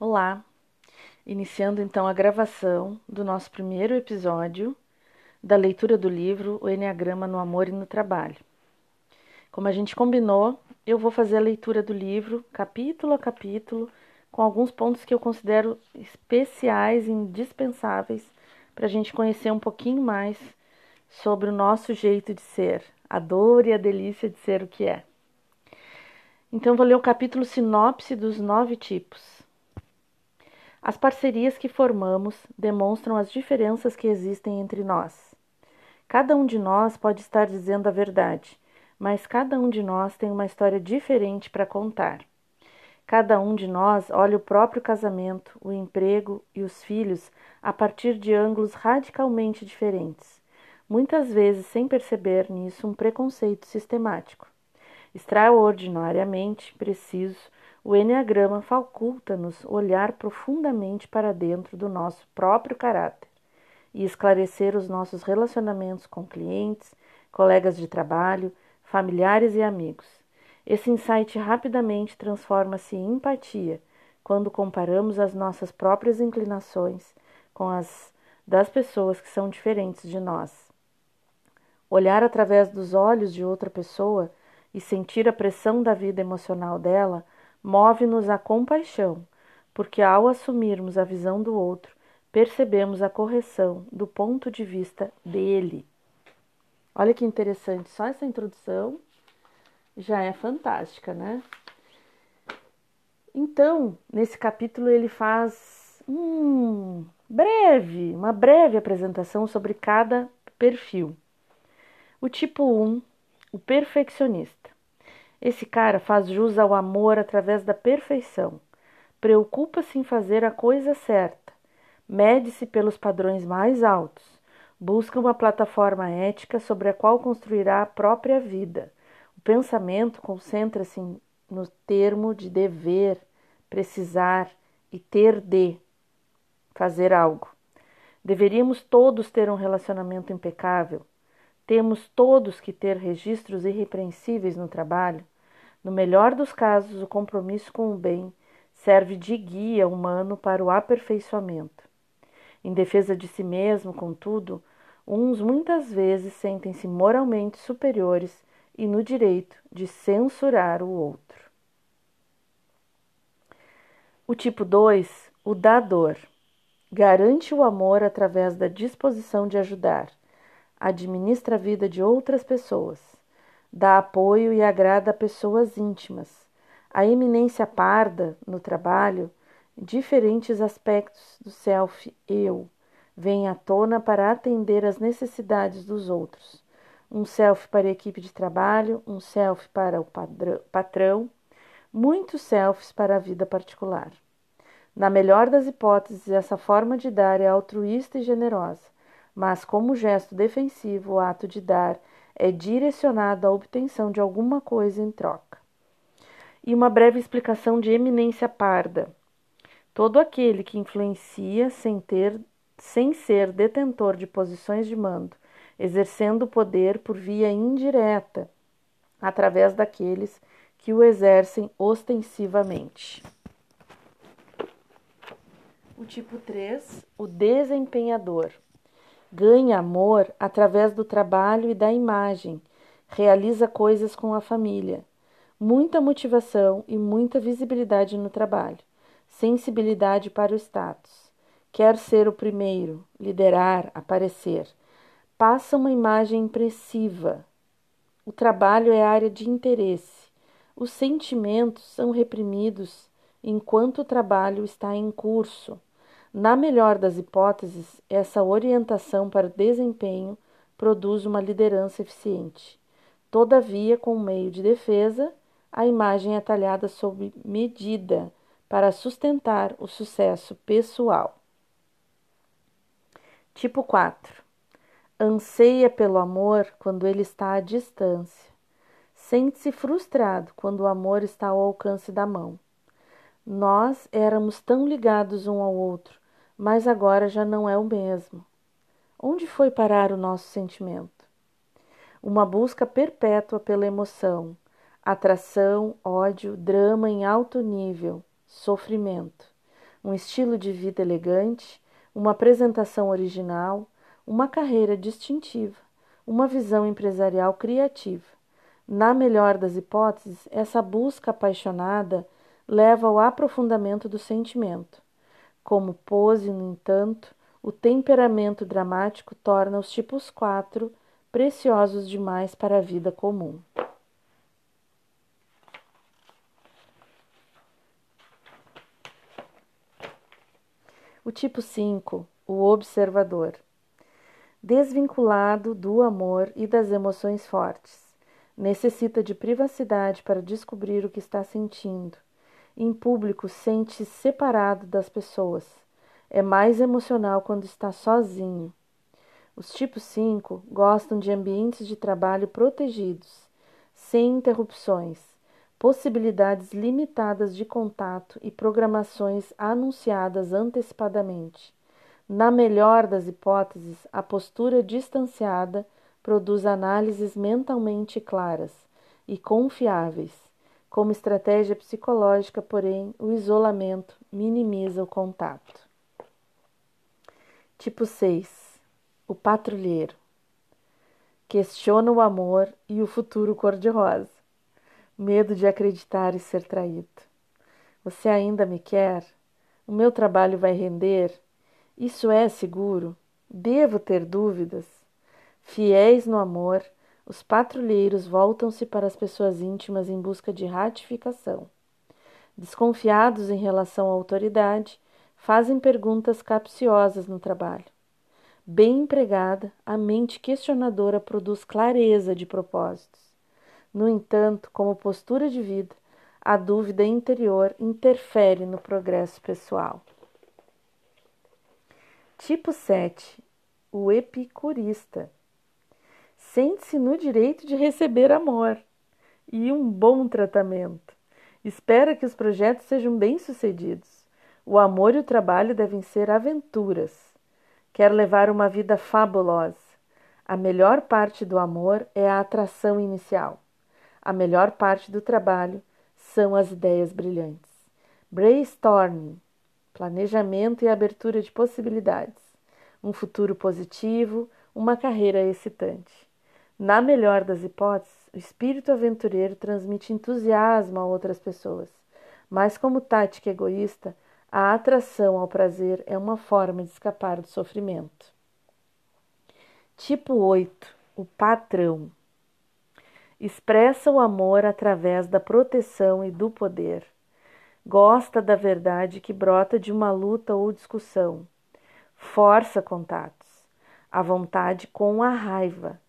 Olá, iniciando então a gravação do nosso primeiro episódio da leitura do livro O Enneagrama no Amor e no Trabalho. Como a gente combinou, eu vou fazer a leitura do livro, capítulo a capítulo, com alguns pontos que eu considero especiais e indispensáveis para a gente conhecer um pouquinho mais sobre o nosso jeito de ser, a dor e a delícia de ser o que é. Então, vou ler o capítulo Sinopse dos Nove Tipos. As parcerias que formamos demonstram as diferenças que existem entre nós. Cada um de nós pode estar dizendo a verdade, mas cada um de nós tem uma história diferente para contar. Cada um de nós olha o próprio casamento, o emprego e os filhos a partir de ângulos radicalmente diferentes, muitas vezes sem perceber nisso um preconceito sistemático. Extraordinariamente preciso o Enneagrama faculta-nos olhar profundamente para dentro do nosso próprio caráter e esclarecer os nossos relacionamentos com clientes, colegas de trabalho, familiares e amigos. Esse insight rapidamente transforma-se em empatia quando comparamos as nossas próprias inclinações com as das pessoas que são diferentes de nós. Olhar através dos olhos de outra pessoa e sentir a pressão da vida emocional dela move-nos a compaixão, porque ao assumirmos a visão do outro, percebemos a correção do ponto de vista dele. Olha que interessante, só essa introdução já é fantástica, né? Então, nesse capítulo ele faz um breve, uma breve apresentação sobre cada perfil. O tipo 1, o perfeccionista. Esse cara faz jus ao amor através da perfeição. Preocupa-se em fazer a coisa certa. Mede-se pelos padrões mais altos. Busca uma plataforma ética sobre a qual construirá a própria vida. O pensamento concentra-se no termo de dever, precisar e ter de fazer algo. Deveríamos todos ter um relacionamento impecável. Temos todos que ter registros irrepreensíveis no trabalho. No melhor dos casos, o compromisso com o bem serve de guia humano para o aperfeiçoamento. Em defesa de si mesmo, contudo, uns muitas vezes sentem-se moralmente superiores e no direito de censurar o outro. O tipo 2, o dador, garante o amor através da disposição de ajudar administra a vida de outras pessoas, dá apoio e agrada a pessoas íntimas. A eminência parda no trabalho, diferentes aspectos do self-eu vêm à tona para atender às necessidades dos outros. Um self para a equipe de trabalho, um self para o patrão, muitos selfies para a vida particular. Na melhor das hipóteses, essa forma de dar é altruísta e generosa mas como gesto defensivo, o ato de dar é direcionado à obtenção de alguma coisa em troca. E uma breve explicação de eminência parda. Todo aquele que influencia sem ter sem ser detentor de posições de mando, exercendo o poder por via indireta, através daqueles que o exercem ostensivamente. O tipo 3, o desempenhador. Ganha amor através do trabalho e da imagem, realiza coisas com a família. Muita motivação e muita visibilidade no trabalho, sensibilidade para o status. Quer ser o primeiro, liderar, aparecer. Passa uma imagem impressiva. O trabalho é área de interesse. Os sentimentos são reprimidos enquanto o trabalho está em curso. Na melhor das hipóteses, essa orientação para o desempenho produz uma liderança eficiente. Todavia, com meio de defesa, a imagem é talhada sob medida para sustentar o sucesso pessoal. Tipo 4. Anseia pelo amor quando ele está à distância. Sente-se frustrado quando o amor está ao alcance da mão. Nós éramos tão ligados um ao outro, mas agora já não é o mesmo. Onde foi parar o nosso sentimento? Uma busca perpétua pela emoção, atração, ódio, drama em alto nível, sofrimento. um estilo de vida elegante, uma apresentação original, uma carreira distintiva, uma visão empresarial criativa. Na melhor das hipóteses, essa busca apaixonada leva ao aprofundamento do sentimento. Como pose, no entanto, o temperamento dramático torna os tipos 4 preciosos demais para a vida comum. O tipo 5, o observador. Desvinculado do amor e das emoções fortes. Necessita de privacidade para descobrir o que está sentindo. Em público, sente-se separado das pessoas. É mais emocional quando está sozinho. Os tipos 5 gostam de ambientes de trabalho protegidos, sem interrupções possibilidades limitadas de contato e programações anunciadas antecipadamente. Na melhor das hipóteses, a postura distanciada produz análises mentalmente claras e confiáveis. Como estratégia psicológica, porém, o isolamento minimiza o contato. Tipo 6. O patrulheiro. Questiona o amor e o futuro cor-de-rosa medo de acreditar e ser traído. Você ainda me quer? O meu trabalho vai render? Isso é seguro? Devo ter dúvidas? Fiéis no amor, os patrulheiros voltam-se para as pessoas íntimas em busca de ratificação. Desconfiados em relação à autoridade, fazem perguntas capciosas no trabalho. Bem empregada, a mente questionadora produz clareza de propósitos. No entanto, como postura de vida, a dúvida interior interfere no progresso pessoal. Tipo 7. O epicurista. Sente-se no direito de receber amor e um bom tratamento. Espera que os projetos sejam bem-sucedidos. O amor e o trabalho devem ser aventuras. Quer levar uma vida fabulosa. A melhor parte do amor é a atração inicial. A melhor parte do trabalho são as ideias brilhantes. Brainstorming, planejamento e abertura de possibilidades, um futuro positivo, uma carreira excitante. Na melhor das hipóteses, o espírito aventureiro transmite entusiasmo a outras pessoas, mas como tática egoísta, a atração ao prazer é uma forma de escapar do sofrimento. Tipo 8. O patrão expressa o amor através da proteção e do poder. Gosta da verdade que brota de uma luta ou discussão. Força contatos. A vontade com a raiva.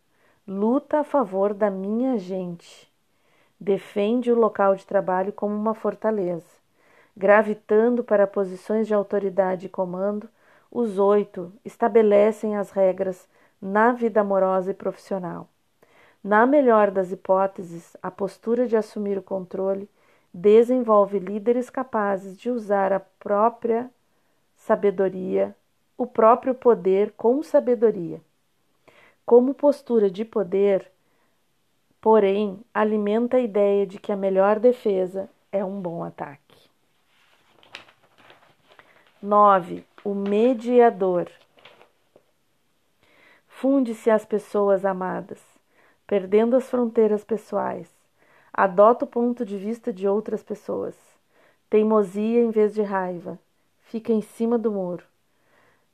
Luta a favor da minha gente. Defende o local de trabalho como uma fortaleza. Gravitando para posições de autoridade e comando, os oito estabelecem as regras na vida amorosa e profissional. Na melhor das hipóteses, a postura de assumir o controle desenvolve líderes capazes de usar a própria sabedoria, o próprio poder com sabedoria. Como postura de poder, porém, alimenta a ideia de que a melhor defesa é um bom ataque. 9. O mediador. Funde-se às pessoas amadas perdendo as fronteiras pessoais. Adota o ponto de vista de outras pessoas. Teimosia em vez de raiva. Fica em cima do muro.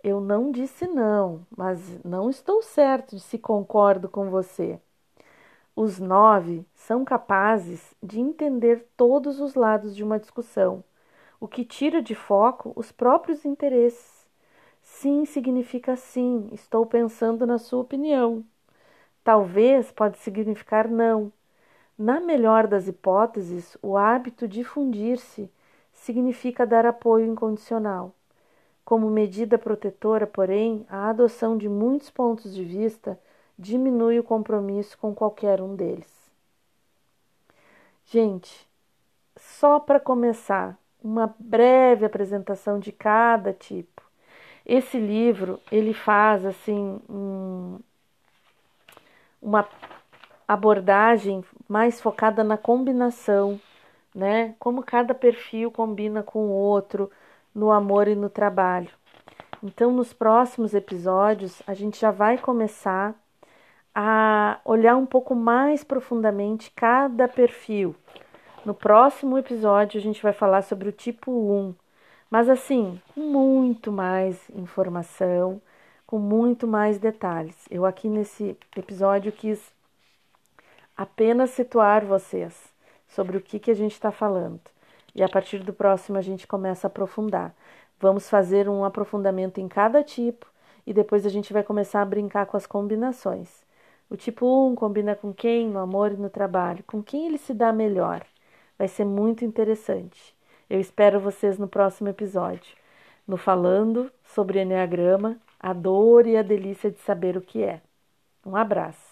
Eu não disse não, mas não estou certo de se concordo com você. Os nove são capazes de entender todos os lados de uma discussão, o que tira de foco os próprios interesses. Sim significa sim, estou pensando na sua opinião. Talvez pode significar não. Na melhor das hipóteses, o hábito de fundir-se significa dar apoio incondicional. Como medida protetora, porém, a adoção de muitos pontos de vista diminui o compromisso com qualquer um deles. Gente, só para começar, uma breve apresentação de cada tipo. Esse livro ele faz assim um, uma abordagem mais focada na combinação, né? Como cada perfil combina com o outro, no amor e no trabalho. Então, nos próximos episódios, a gente já vai começar a olhar um pouco mais profundamente cada perfil. No próximo episódio, a gente vai falar sobre o tipo 1, mas assim, muito mais informação, com muito mais detalhes. Eu aqui nesse episódio quis apenas situar vocês sobre o que, que a gente está falando. E a partir do próximo a gente começa a aprofundar. Vamos fazer um aprofundamento em cada tipo e depois a gente vai começar a brincar com as combinações. O tipo 1 combina com quem no amor e no trabalho? Com quem ele se dá melhor? Vai ser muito interessante. Eu espero vocês no próximo episódio, no Falando sobre Enneagrama, a dor e a delícia de saber o que é. Um abraço.